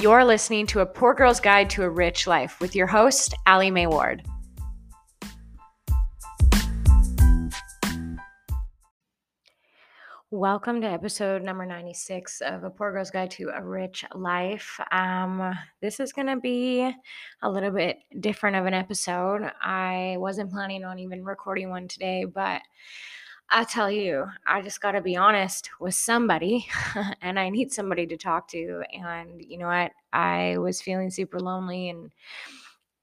You're listening to A Poor Girl's Guide to a Rich Life with your host, Allie Mae Ward. Welcome to episode number 96 of A Poor Girl's Guide to a Rich Life. Um, this is going to be a little bit different of an episode. I wasn't planning on even recording one today, but I tell you, I just got to be honest with somebody and I need somebody to talk to. And you know what? I was feeling super lonely and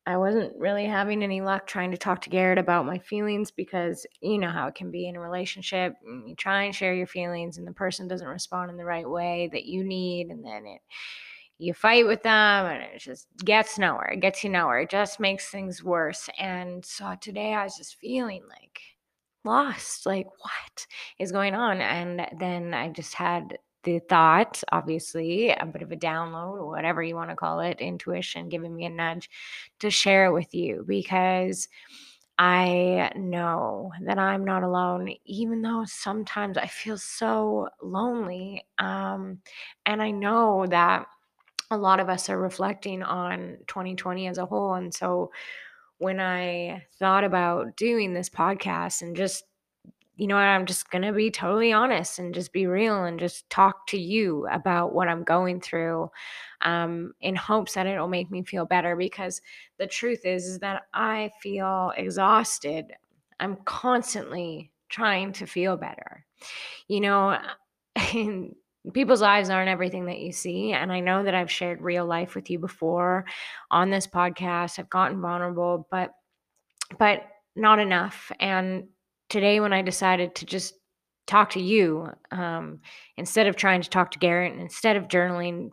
I wasn't really having any luck trying to talk to Garrett about my feelings because you know how it can be in a relationship. You try and share your feelings and the person doesn't respond in the right way that you need. And then it, you fight with them and it just gets nowhere. It gets you nowhere. It just makes things worse. And so today I was just feeling like, lost. Like, what is going on? And then I just had the thought, obviously, a bit of a download whatever you want to call it, intuition giving me a nudge to share it with you because I know that I'm not alone, even though sometimes I feel so lonely. Um, and I know that a lot of us are reflecting on 2020 as a whole. And so when I thought about doing this podcast and just, you know I'm just going to be totally honest and just be real and just talk to you about what I'm going through um, in hopes that it'll make me feel better. Because the truth is, is that I feel exhausted. I'm constantly trying to feel better. You know, people's lives aren't everything that you see and i know that i've shared real life with you before on this podcast. I've gotten vulnerable but but not enough. And today when i decided to just talk to you um, instead of trying to talk to garrett and instead of journaling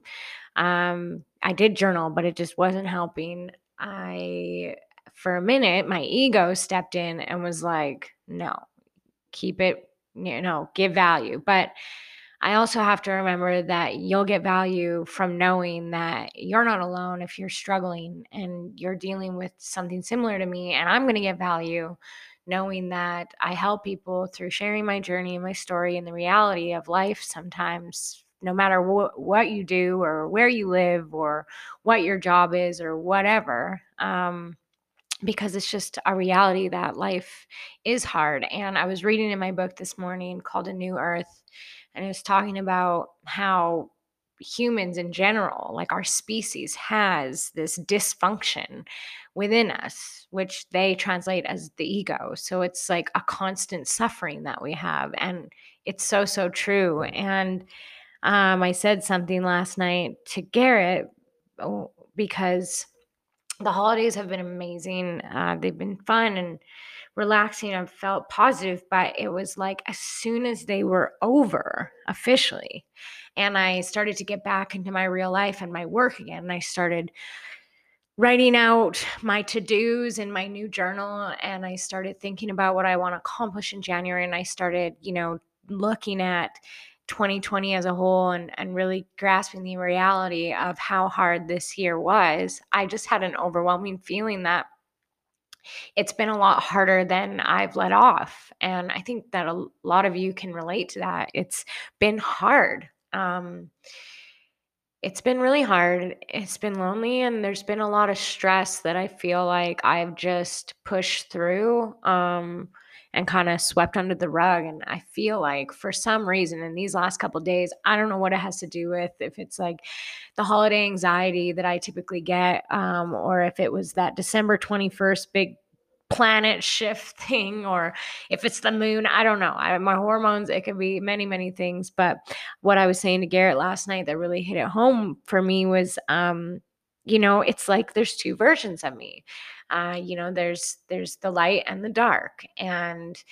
um, i did journal but it just wasn't helping. I for a minute my ego stepped in and was like no keep it you know give value. But I also have to remember that you'll get value from knowing that you're not alone if you're struggling and you're dealing with something similar to me. And I'm going to get value knowing that I help people through sharing my journey and my story and the reality of life sometimes. No matter wh- what you do or where you live or what your job is or whatever, um, because it's just a reality that life is hard. And I was reading in my book this morning called A New Earth, and it was talking about how humans in general, like our species, has this dysfunction within us, which they translate as the ego. So it's like a constant suffering that we have. And it's so, so true. And um, I said something last night to Garrett oh, because the holidays have been amazing. Uh, they've been fun and relaxing. I've felt positive, but it was like as soon as they were over officially, and I started to get back into my real life and my work again, and I started writing out my to-dos in my new journal and I started thinking about what I want to accomplish in January and I started, you know, looking at 2020 as a whole and, and really grasping the reality of how hard this year was, I just had an overwhelming feeling that it's been a lot harder than I've let off. And I think that a lot of you can relate to that. It's been hard. Um, it's been really hard. It's been lonely, and there's been a lot of stress that I feel like I've just pushed through. Um, and kind of swept under the rug. And I feel like for some reason in these last couple days, I don't know what it has to do with if it's like the holiday anxiety that I typically get, um, or if it was that December 21st big planet shift thing or if it's the moon i don't know I, my hormones it could be many many things but what i was saying to garrett last night that really hit it home for me was um you know it's like there's two versions of me uh, you know there's there's the light and the dark and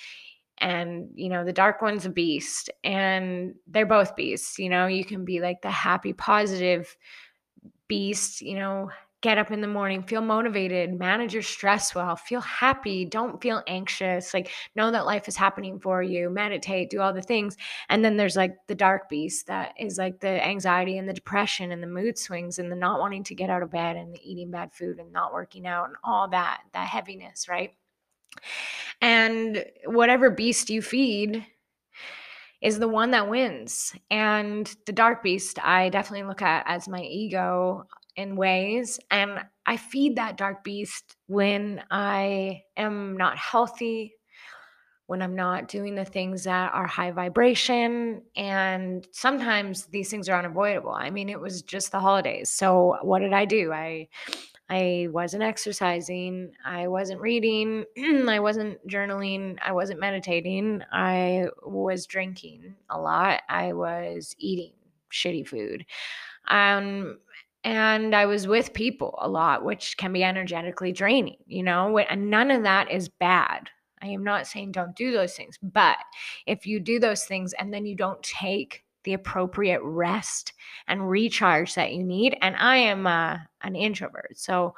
and you know the dark one's a beast and they're both beasts you know you can be like the happy positive beast you know get up in the morning, feel motivated, manage your stress well, feel happy, don't feel anxious, like know that life is happening for you, meditate, do all the things. And then there's like the dark beast that is like the anxiety and the depression and the mood swings and the not wanting to get out of bed and the eating bad food and not working out and all that, that heaviness, right? And whatever beast you feed, is the one that wins. And the dark beast, I definitely look at as my ego in ways. And I feed that dark beast when I am not healthy, when I'm not doing the things that are high vibration. And sometimes these things are unavoidable. I mean, it was just the holidays. So what did I do? I I wasn't exercising, I wasn't reading, I wasn't journaling, I wasn't meditating, I was drinking a lot, I was eating shitty food. Um and I was with people a lot, which can be energetically draining, you know, and none of that is bad. I am not saying don't do those things, but if you do those things and then you don't take the appropriate rest and recharge that you need, and I am uh, an introvert, so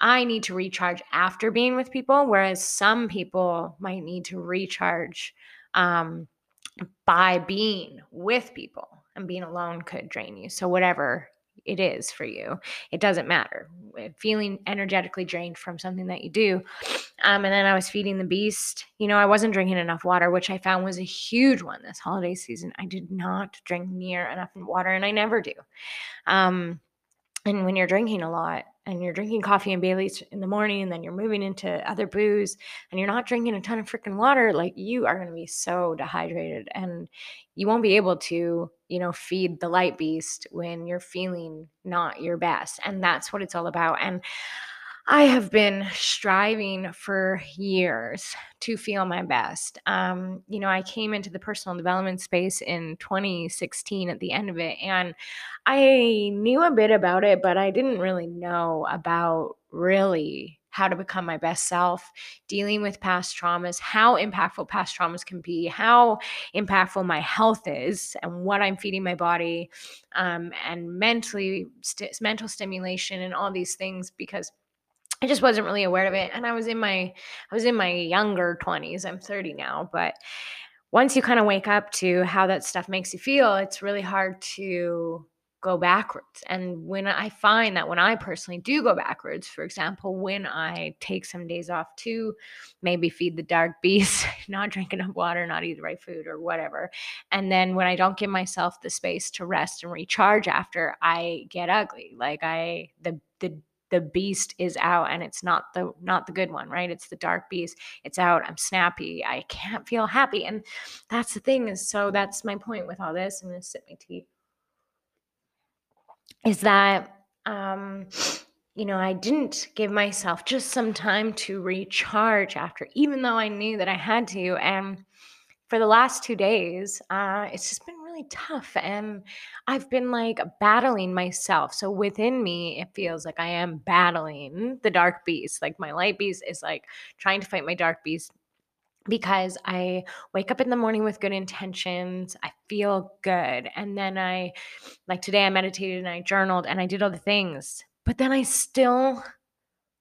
I need to recharge after being with people, whereas some people might need to recharge um, by being with people, and being alone could drain you. So, whatever it is for you. It doesn't matter. Feeling energetically drained from something that you do. Um, and then I was feeding the beast. You know, I wasn't drinking enough water, which I found was a huge one this holiday season. I did not drink near enough water, and I never do. Um, and when you're drinking a lot and you're drinking coffee and Bailey's in the morning and then you're moving into other booze and you're not drinking a ton of freaking water, like you are going to be so dehydrated and you won't be able to, you know, feed the light beast when you're feeling not your best. And that's what it's all about. And I have been striving for years to feel my best. Um, you know, I came into the personal development space in 2016 at the end of it, and I knew a bit about it, but I didn't really know about really how to become my best self, dealing with past traumas, how impactful past traumas can be, how impactful my health is, and what I'm feeding my body, um, and mentally st- mental stimulation and all these things because I just wasn't really aware of it. And I was in my I was in my younger 20s. I'm 30 now, but once you kind of wake up to how that stuff makes you feel, it's really hard to go backwards. And when I find that when I personally do go backwards, for example, when I take some days off to maybe feed the dark beast, not drink enough water, not eat the right food or whatever, and then when I don't give myself the space to rest and recharge after, I get ugly. Like I the the the beast is out and it's not the not the good one right? It's the dark beast. It's out. I'm snappy. I can't feel happy. And that's the thing so that's my point with all this. I'm going to sip my tea. Is that um you know i didn't give myself just some time to recharge after even though i knew that i had to. And for the last two days uh it's just been tough and I've been like battling myself. So within me, it feels like I am battling the dark beast. Like my light beast is like trying to fight my dark beast because I wake up in the morning with good intentions. I feel good. And then I, like today, I meditated and I journaled and I did all the things. But then I still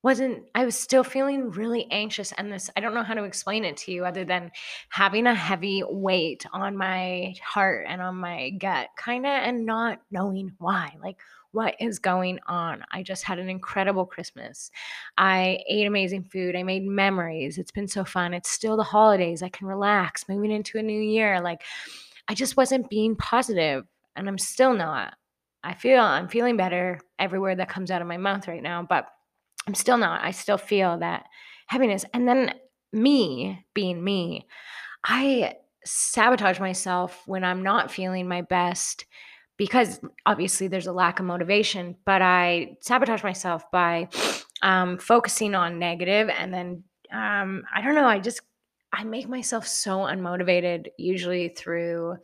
wasn't I was still feeling really anxious and this I don't know how to explain it to you other than having a heavy weight on my heart and on my gut kind of and not knowing why like what is going on. I just had an incredible Christmas. I ate amazing food. I made memories. It's been so fun. It's still the holidays. I can relax. Moving into a new year. Like I just wasn't being positive and I'm still not. I feel I'm feeling better everywhere that comes out of my mouth right now but I'm still not. I still feel that heaviness. And then me being me, I sabotage myself when I'm not feeling my best because obviously there's a lack of motivation, but I sabotage myself by um, focusing on negative and then um, I don't know, I just I make myself so unmotivated usually through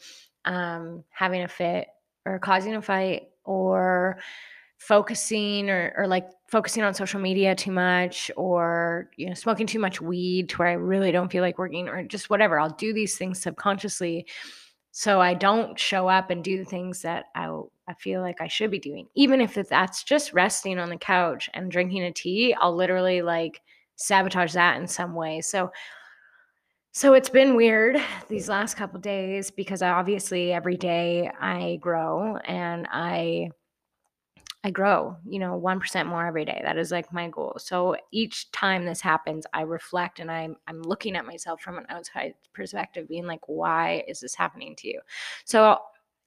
um, having a fit or causing a fight or focusing or, or like focusing on social media too much or you know smoking too much weed to where i really don't feel like working or just whatever i'll do these things subconsciously. So i don't show up and do the things that i, I feel like i should be doing. Even if that's just resting on the couch and drinking a tea i'll literally like sabotage that in some way. So so it's been weird these last couple days because obviously every day i grow and i I grow, you know, 1% more every day. That is like my goal. So each time this happens, I reflect and I'm I'm looking at myself from an outside perspective being like why is this happening to you? So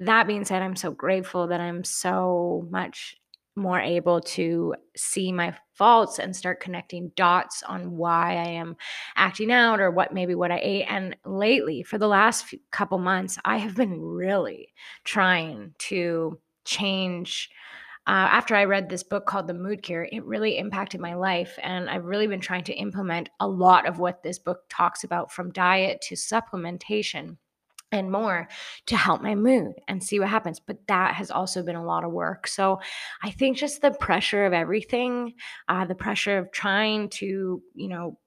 that being said, I'm so grateful that I'm so much more able to see my faults and start connecting dots on why I am acting out or what maybe what I ate. And lately, for the last few, couple months, I have been really trying to change. Uh, after I read this book called The Mood Cure, it really impacted my life. And I've really been trying to implement a lot of what this book talks about from diet to supplementation and more to help my mood and see what happens. But that has also been a lot of work. So I think just the pressure of everything, uh, the pressure of trying to, you know,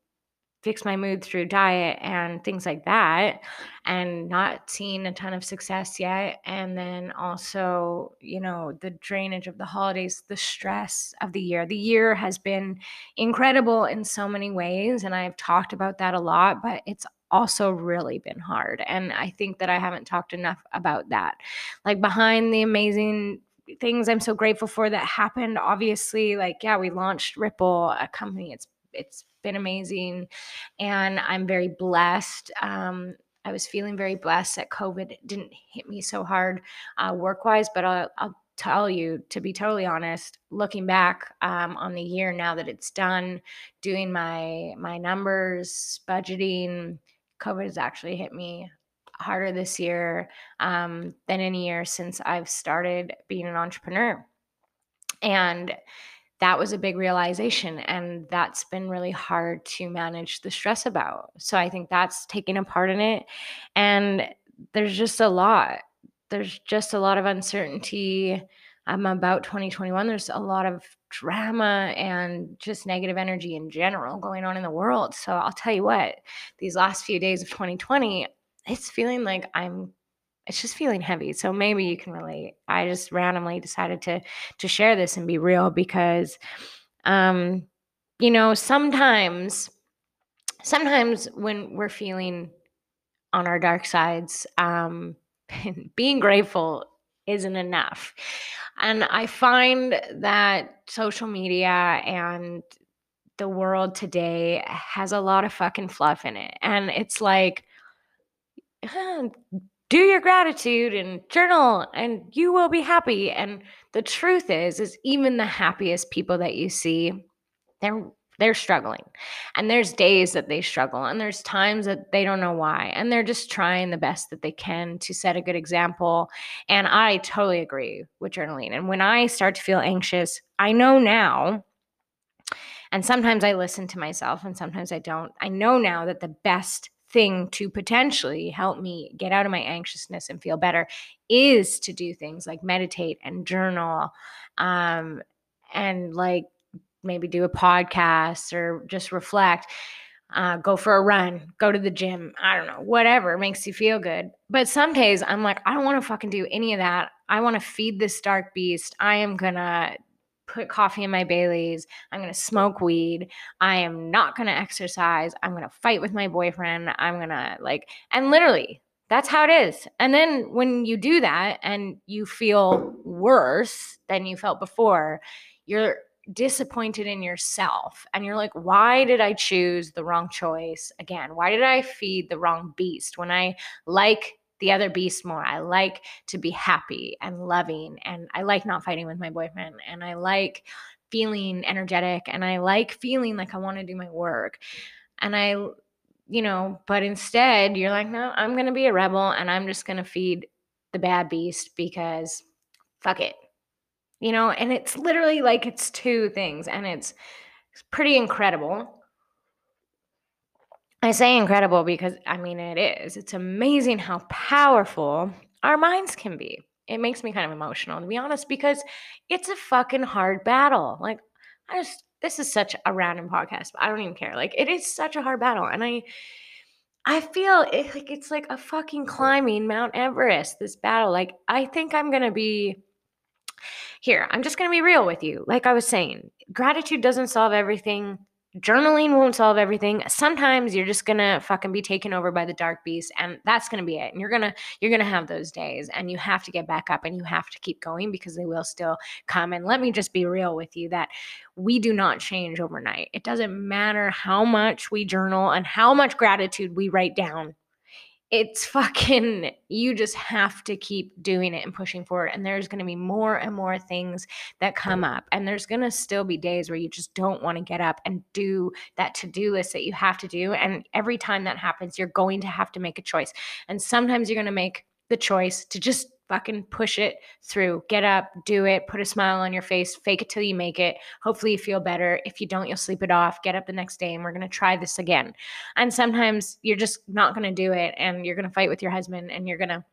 fix my mood through diet and things like that and not seeing a ton of success yet and then also you know the drainage of the holidays the stress of the year. The year has been incredible in so many ways and i've talked about that a lot but it's also really been hard and i think that i haven't talked enough about that. Like behind the amazing things i'm so grateful for that happened obviously like yeah we launched ripple a company it's it's been amazing and i'm very blessed um, i was feeling very blessed that covid didn't hit me so hard uh, work wise but I'll, I'll, tell you to be totally honest looking back um, on the year now that it's done doing my my numbers budgeting covid has actually hit me harder this year um, than any year since i've started being an entrepreneur. And that was a big realization and that's been really hard to manage the stress about. So i think that's taken a part in it and there's just a lot. There's just a lot of uncertainty. Um, about 2021 there's a lot of drama and just negative energy in general going on in the world. So i'll tell you what these last few days of 2020 it's feeling like i'm it's just feeling heavy. So maybe you can relate. I just randomly decided to to share this and be real because um you know, sometimes sometimes when we're feeling on our dark sides, um being grateful isn't enough. And I find that social media and the world today has a lot of fucking fluff in it. And it's like, do your gratitude and journal and you will be happy. And the truth is is even the happiest people that you see they're they're struggling. And there's days that they struggle and there's times that they don't know why and they're just trying the best that they can to set a good example. And i totally agree with journaling. And when i start to feel anxious i know now and sometimes i listen to myself and sometimes i don't. I know now that the best thing to potentially help me get out of my anxiousness and feel better is to do things like meditate and journal um, and like maybe do a podcast or just reflect uh, go for a run go to the gym i don't know whatever makes you feel good. But some days i'm like i don't want to fucking do any of that. I want to feed this dark beast. I am gonna put coffee in my Bailey's. I'm going to smoke weed. I am not going to exercise. I'm going to fight with my boyfriend. I'm going to like, and literally, that's how it is. And then when you do that and you feel worse than you felt before, you're disappointed in yourself and you're like, why did I choose the wrong choice again? Why did I feed the wrong beast when I like the other beast more. I like to be happy and loving, and I like not fighting with my boyfriend, and I like feeling energetic, and I like feeling like I want to do my work. And I, you know, but instead, you're like, no, I'm going to be a rebel and I'm just going to feed the bad beast because fuck it. You know, and it's literally like it's two things, and it's pretty incredible I say incredible because I mean it is. It's amazing how powerful our minds can be. It makes me kind of emotional to be honest because it's a fucking hard battle. Like I just this is such a random podcast, but I don't even care. Like it is such a hard battle and I I feel it, like it's like a fucking climbing Mount Everest this battle. Like I think I'm going to be here. I'm just going to be real with you. Like I was saying, gratitude doesn't solve everything journaling won't solve everything. Sometimes you're just gonna fucking be taken over by the dark beast and that's gonna be it. And you're gonna you're gonna have those days and you have to get back up and you have to keep going because they will still come. And let me just be real with you that we do not change overnight. It doesn't matter how much we journal and how much gratitude we write down it's fucking you just have to keep doing it and pushing forward and there's going to be more and more things that come up and there's going to still be days where you just don't want to get up and do that to-do list that you have to do and every time that happens you're going to have to make a choice and sometimes you're going to make the choice to just fucking push it through. Get up, do it, put a smile on your face, fake it till you make it. Hopefully, you feel better. If you don't, you'll sleep it off. Get up the next day and we're going to try this again. And sometimes you're just not going to do it and you're going to fight with your husband and you're going to,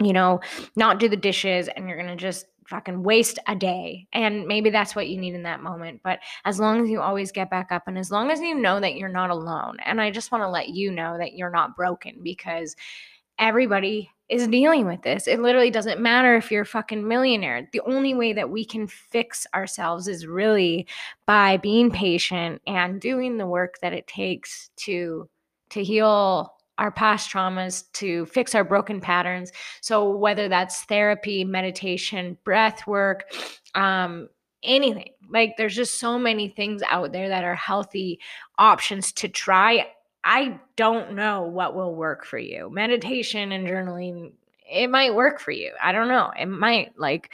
you know, not do the dishes and you're going to just fucking waste a day. And maybe that's what you need in that moment. But as long as you always get back up and as long as you know that you're not alone, and I just want to let you know that you're not broken because everybody is dealing with this. It literally doesn't matter if you're a fucking millionaire. The only way that we can fix ourselves is really by being patient and doing the work that it takes to to heal our past traumas, to fix our broken patterns. So whether that's therapy, meditation, breath work, um, anything. Like there's just so many things out there that are healthy options to try I don't know what will work for you. Meditation and journaling, it might work for you. I don't know. It might like,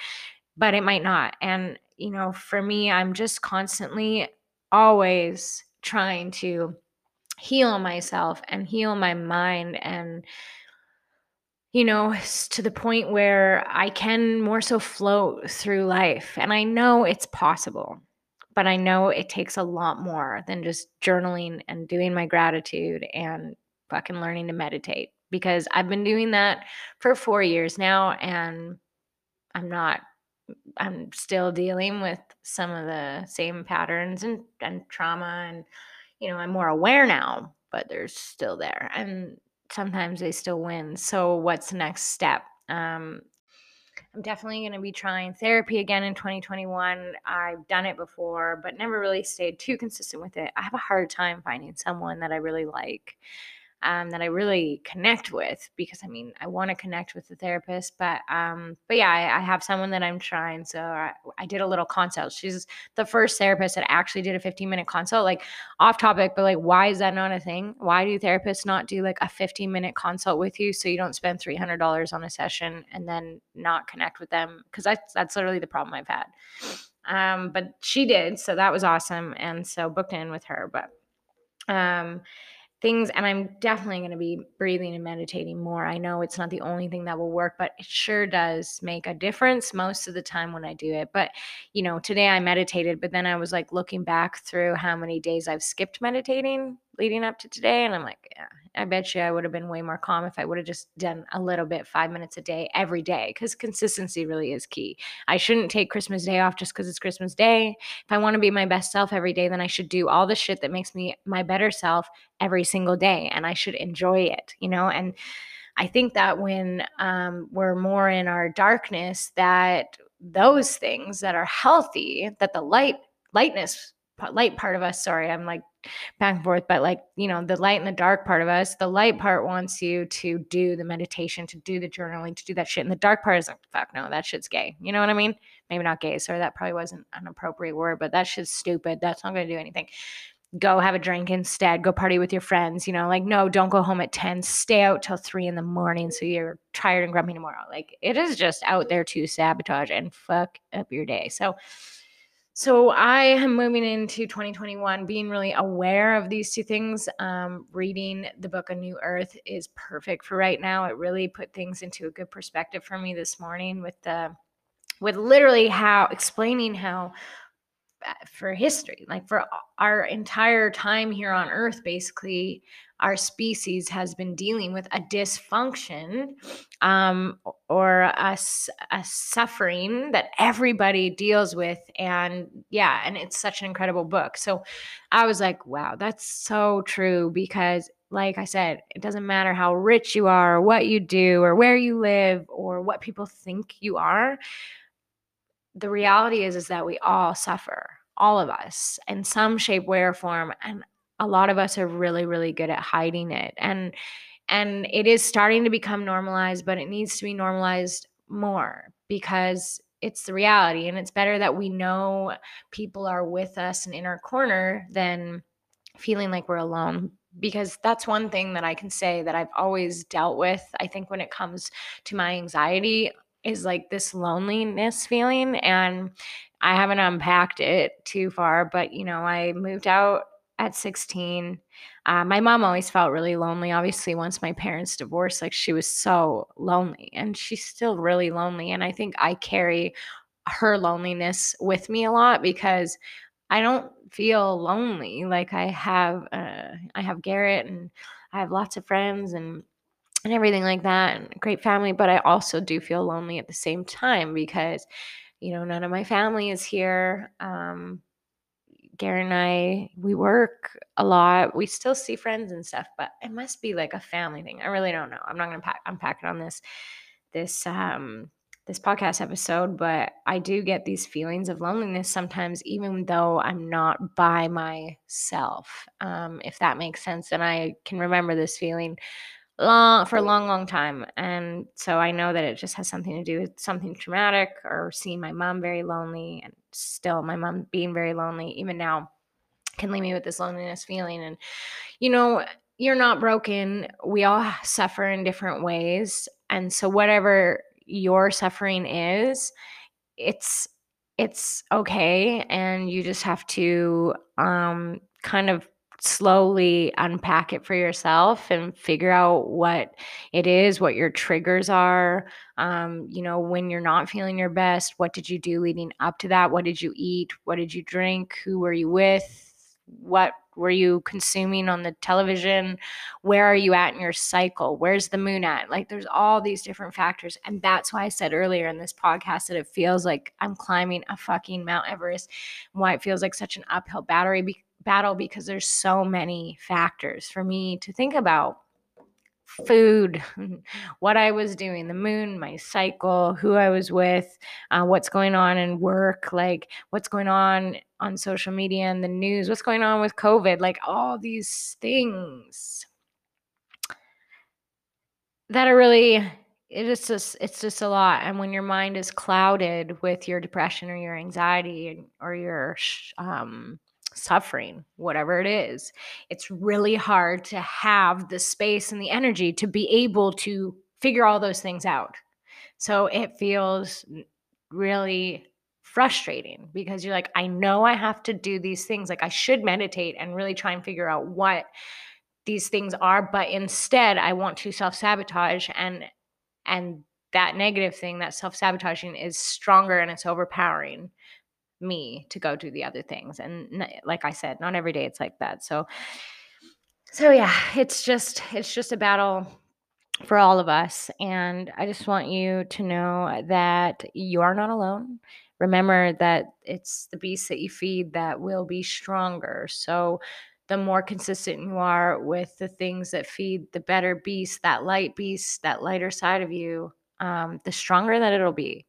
but it might not. And, you know, for me, I'm just constantly always trying to heal myself and heal my mind and, you know, to the point where I can more so float through life. And I know it's possible but I know it takes a lot more than just journaling and doing my gratitude and fucking learning to meditate because I've been doing that for 4 years now and I'm not I'm still dealing with some of the same patterns and and trauma and you know, I'm more aware now, but they're still there and sometimes they still win. So what's the next step? Um I'm definitely going to be trying therapy again in 2021. I've done it before, but never really stayed too consistent with it. I have a hard time finding someone that I really like um, that I really connect with because I mean I want to connect with the therapist, but um, but yeah, I, I, have someone that I'm trying. So I, I, did a little consult. She's the first therapist that actually did a 15 minute consult. Like off topic, but like why is that not a thing? Why do therapists not do like a 15 minute consult with you so you don't spend $300 on a session and then not connect with them? Because that's that's literally the problem I've had. Um, but she did, so that was awesome, and so booked in with her, but um things and i'm definitely going to be breathing and meditating more. I know it's not the only thing that will work but it sure does make a difference most of the time when i do it. But you know today i meditated but then i was like looking back through how many days i've skipped meditating leading up to today and i'm like yeah I bet you I would have been way more calm if I would have just done a little bit, five minutes a day, every day, because consistency really is key. I shouldn't take Christmas Day off just because it's Christmas Day. If I want to be my best self every day, then I should do all the shit that makes me my better self every single day, and I should enjoy it, you know? And I think that when um, we're more in our darkness, that those things that are healthy, that the light, lightness, light part of us, sorry, I'm like back and forth but like you know the light and the dark part of us the light part wants you to do the meditation to do the journaling to do that shit and the dark part is like fuck no that shit's gay you know what i mean? Maybe not gay sorry that probably wasn't an appropriate word but that shit's stupid that's not going to do anything. Go have a drink instead go party with your friends you know like no don't go home at 10 stay out till 3 in the morning so you're tired and grumpy tomorrow like it is just out there to sabotage and fuck up your day so so I am moving into 2021 being really aware of these two things. Um, reading the book A New Earth is perfect for right now. It really put things into a good perspective for me this morning with the with literally how explaining how uh, for history, like for our entire time here on earth, basically, our species has been dealing with a dysfunction um, or a, a suffering that everybody deals with. And yeah, and it's such an incredible book. So I was like, wow, that's so true because like I said, it doesn't matter how rich you are, or what you do, or where you live, or what people think you are. The reality is, is that we all suffer all of us in some shape, way, or form. And a lot of us are really, really good at hiding it. And and it is starting to become normalized, but it needs to be normalized more because it's the reality. And it's better that we know people are with us and in our corner than feeling like we're alone because that's one thing that I can say that I've always dealt with. I think when it comes to my anxiety, is like this loneliness feeling. And I haven't unpacked it too far, but you know, I moved out at 16. Uh, my mom always felt really lonely. Obviously, once my parents divorced, like she was so lonely and she's still really lonely. And I think I carry her loneliness with me a lot because I don't feel lonely. Like I have, uh, I have Garrett and I have lots of friends and and everything like that and great family but i also do feel lonely at the same time because you know none of my family is here um Gary and I, we work a lot. We still see friends and stuff, but it must be like a family thing. I really don't know. I'm not to pack, unpack it on this this um this podcast episode, but I do get these feelings of loneliness sometimes, even though I'm not by myself. Um, if that makes sense, and I can remember this feeling long for a long long time and so i know that it just has something to do with something traumatic or seeing my mom very lonely and still my mom being very lonely even now can leave me with this loneliness feeling and you know you're not broken we all suffer in different ways and so whatever your suffering is it's it's okay and you just have to um kind of slowly unpack it for yourself and figure out what it is, what your triggers are. Um, you know, when you're not feeling your best, what did you do leading up to that? What did you eat? What did you drink? Who were you with? What were you consuming on the television? Where are you at in your cycle? Where's the moon at? Like, there's all these different factors. And that's why I said earlier in this podcast that it feels like I'm climbing a fucking Mount Everest, why it feels like such an uphill battery battle because there's so many factors for me to think about. Food, what I was doing, the moon, my cycle, who I was with, uh, what's going on in work, like what's going on on social media and the news, what's going on with COVID, like all these things that are really it's just it's just a lot. And when your mind is clouded with your depression or your anxiety or your um suffering, whatever it is, it's really hard to have the space and the energy to be able to figure all those things out. So it feels really frustrating because you're like, I know I have to do these things. Like, I should meditate and really try and figure out what these things are, but instead, I want to self sabotage and, and, that negative thing, that self sabotaging is stronger and it's overpowering me to go do the other things and like i said not every day it's like that so so yeah it's just it's just a battle for all of us and i just want you to know that you are not alone. Remember that it's the beast that you feed that will be stronger so the more consistent you are with the things that feed the better beast that light beast that lighter side of you um, the stronger that it'll be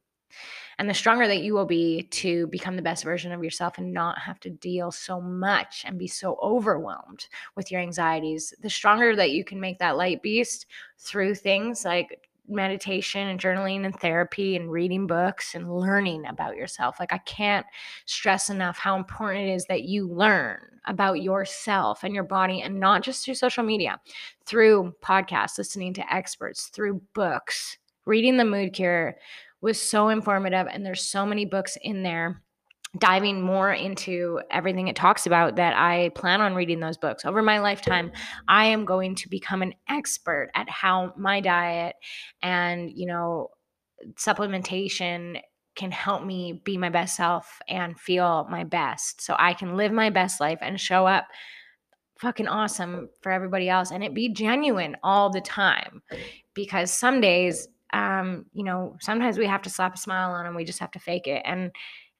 and the stronger that you will be to become the best version of yourself and not have to deal so much and be so overwhelmed with your anxieties, the stronger that you can make that light beast through things like meditation and journaling and therapy and reading books and learning about yourself. Like, I can't stress enough how important it is that you learn about yourself and your body and not just through social media, through podcasts, listening to experts, through books, reading The Mood Cure was so informative. And there's so many books in there diving more into everything it talks about that I plan on reading those books. Over my lifetime, I am going to become an expert at how my diet and, you know, supplementation can help me be my best self and feel my best so I can live my best life and show up fucking awesome for everybody else and it be genuine all the time because some days um, you know, sometimes we have to slap a smile on and we just have to fake it. And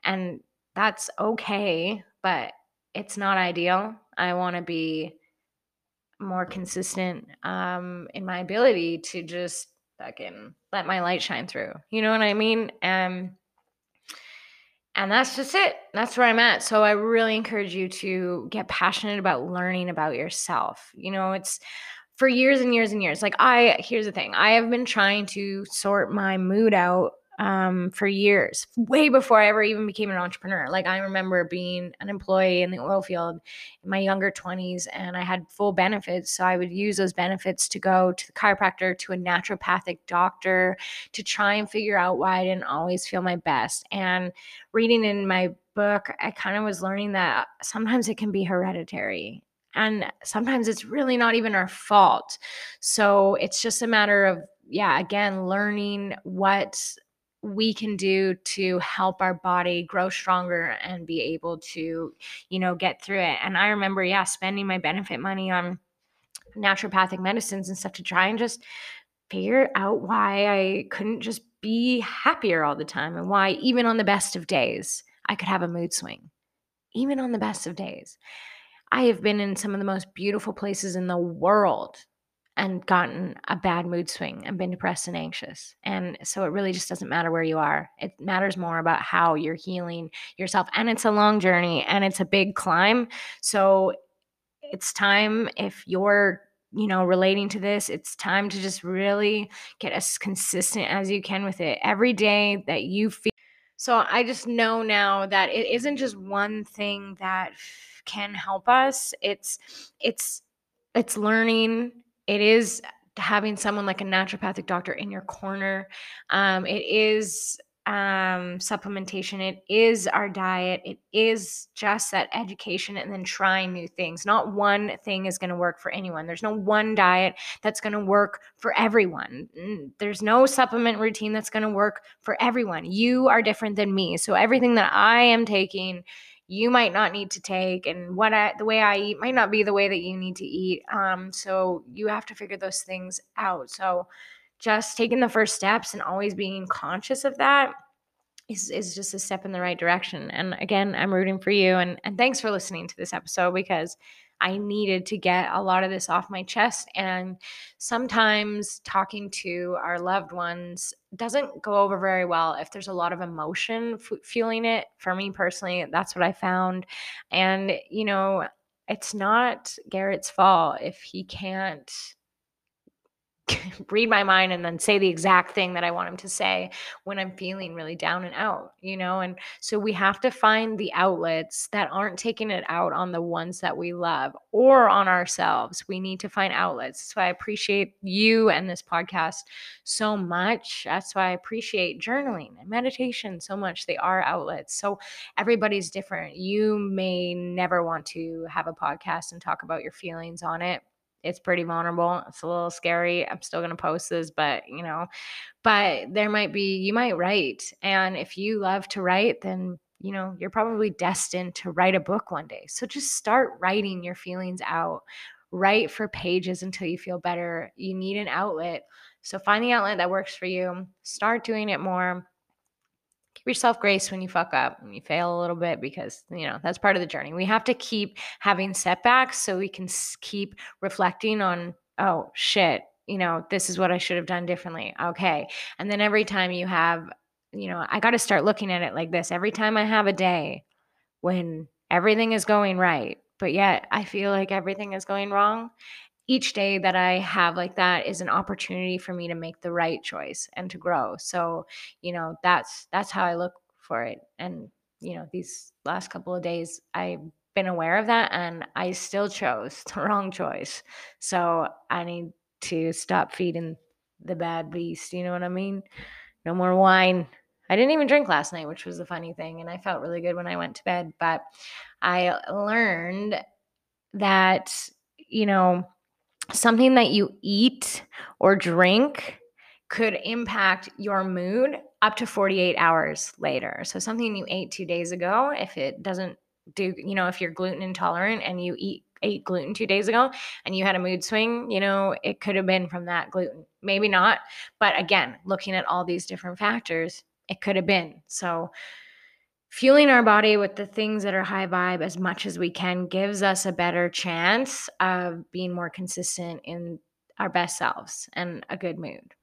and that's okay, but it's not ideal. I want to be more consistent um in my ability to just fucking let my light shine through. You know what I mean? Um and that's just it. That's where I'm at. So I really encourage you to get passionate about learning about yourself. You know, it's for years and years and years. Like I here's the thing. I have been trying to sort my mood out um, for years, way before I ever even became an entrepreneur. Like I remember being an employee in the oil field in my younger 20s, and I had full benefits. So I would use those benefits to go to the chiropractor, to a naturopathic doctor, to try and figure out why I didn't always feel my best. And reading in my book, I kind of was learning that sometimes it can be hereditary. And sometimes it's really not even our fault. So it's just a matter of, yeah, again, learning what we can do to help our body grow stronger and be able to, you know, get through it. And I remember, yeah, spending my benefit money on naturopathic medicines and stuff to try and just figure out why I couldn't just be happier all the time and why, even on the best of days, I could have a mood swing. Even on the best of days. I have been in some of the most beautiful places in the world and gotten a bad mood swing and been depressed and anxious. And so it really just doesn't matter where you are. It matters more about how you're healing yourself. And it's a long journey and it's a big climb. So it's time if you're you know relating to this it's time to just really get as consistent as you can with it every day that you feel so i just know now that it isn't just one thing that can help us it's it's it's learning it is having someone like a naturopathic doctor in your corner. Um, it is um, supplementation. It is our diet. It is just that education and then trying new things. Not one thing is going to work for anyone. There's no one diet that's going to work for everyone. There's no supplement routine that's going to work for everyone. You are different than me. So everything that I am taking you might not need to take and what I, the way I eat might not be the way that you need to eat. Um, so you have to figure those things out. So just taking the first steps and always being conscious of that is, is just a step in the right direction. And again, I'm rooting for you. And, and thanks for listening to this episode because I needed to get a lot of this off my chest. And sometimes talking to our loved ones doesn't go over very well if there's a lot of emotion f- feeling it. For me personally, that's what I found. And, you know, it's not Garrett's fault if he can't read my mind and then say the exact thing that I want him to say when I'm feeling really down and out, you know? And so we have to find the outlets that aren't taking it out on the ones that we love or on ourselves. We need to find outlets. So I appreciate you and this podcast so much. That's why I appreciate journaling and meditation so much. They are outlets. So everybody's different. You may never want to have a podcast and talk about your feelings on it it's pretty vulnerable. It's a little scary. I'm still going to post this, but you know, but there might be, you might write. And if you love to write, then, you know, you're probably destined to write a book one day. So just start writing your feelings out. Write for pages until you feel better. You need an outlet. So find the outlet that works for you. Start doing it more give yourself grace when you fuck up and you fail a little bit because you know that's part of the journey. We have to keep having setbacks so we can keep reflecting on oh shit you know this is what i should have done differently. Okay. And then every time you have you know i got to start looking at it like this. Every time i have a day when everything is going right but yet i feel like everything is going wrong each day that I have like that is an opportunity for me to make the right choice and to grow. So, you know, that's that's how I look for it. And, you know, these last couple of days I've been aware of that and I still chose the wrong choice. So, I need to stop feeding the bad beast, you know what I mean? No more wine. I didn't even drink last night, which was the funny thing, and I felt really good when I went to bed, but I learned that you know, something that you eat or drink could impact your mood up to 48 hours later. So something you ate 2 days ago, if it doesn't do, you know, if you're gluten intolerant and you eat ate gluten 2 days ago and you had a mood swing, you know, it could have been from that gluten. Maybe not, but again, looking at all these different factors, it could have been. So fueling our body with the things that are high vibe as much as we can gives us a better chance of being more consistent in our best selves and a good mood.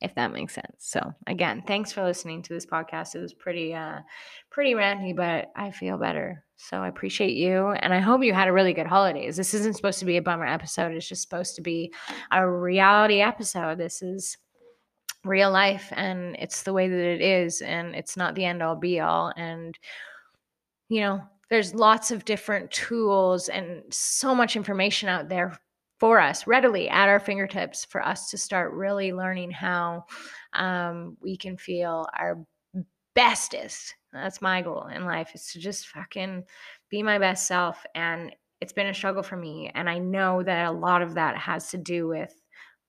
if that makes sense. So again, thanks for listening to this podcast. It was pretty uh pretty ranty, but I feel better. So I appreciate you and I hope you had a really good holidays. This isn't supposed to be a bummer episode. It's just supposed to be a reality episode. This is real life and it's the way that it is and it's not the end all be all and you know, there's lots of different tools and so much information out there for us readily at our fingertips for us to start really learning how um, we can feel our bestest. That's my goal in life is to just fucking be my best self. And it's been a struggle for me. And I know that a lot of that has to do with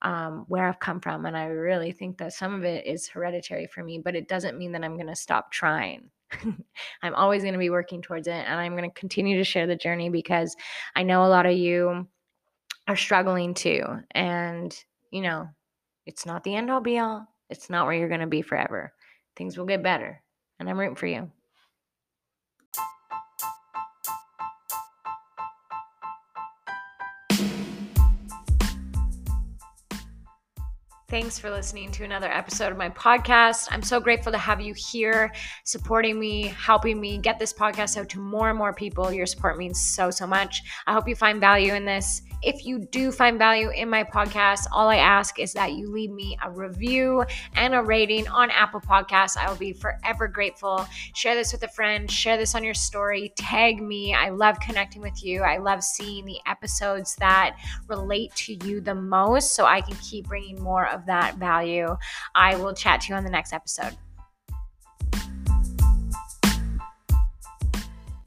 um, where I've come from. And I really think that some of it is hereditary for me, but it doesn't mean that I'm going to stop trying. I'm always going to be working towards it. And I'm going to continue to share the journey because I know a lot of you are struggling too. And, you know, it's not the end all be all. It's not where you're going to be forever. Things will get better. And I'm rooting for you. Thanks for listening to another episode of my podcast. I'm so grateful to have you here supporting me, helping me get this podcast out to more and more people. Your support means so, so much. I hope you find value in this. If you do find value in my podcast, all I ask is that you leave me a review and a rating on Apple Podcasts. I will be forever grateful. Share this with a friend, share this on your story, tag me. I love connecting with you. I love seeing the episodes that relate to you the most so I can keep bringing more of that value. I will chat to you on the next episode.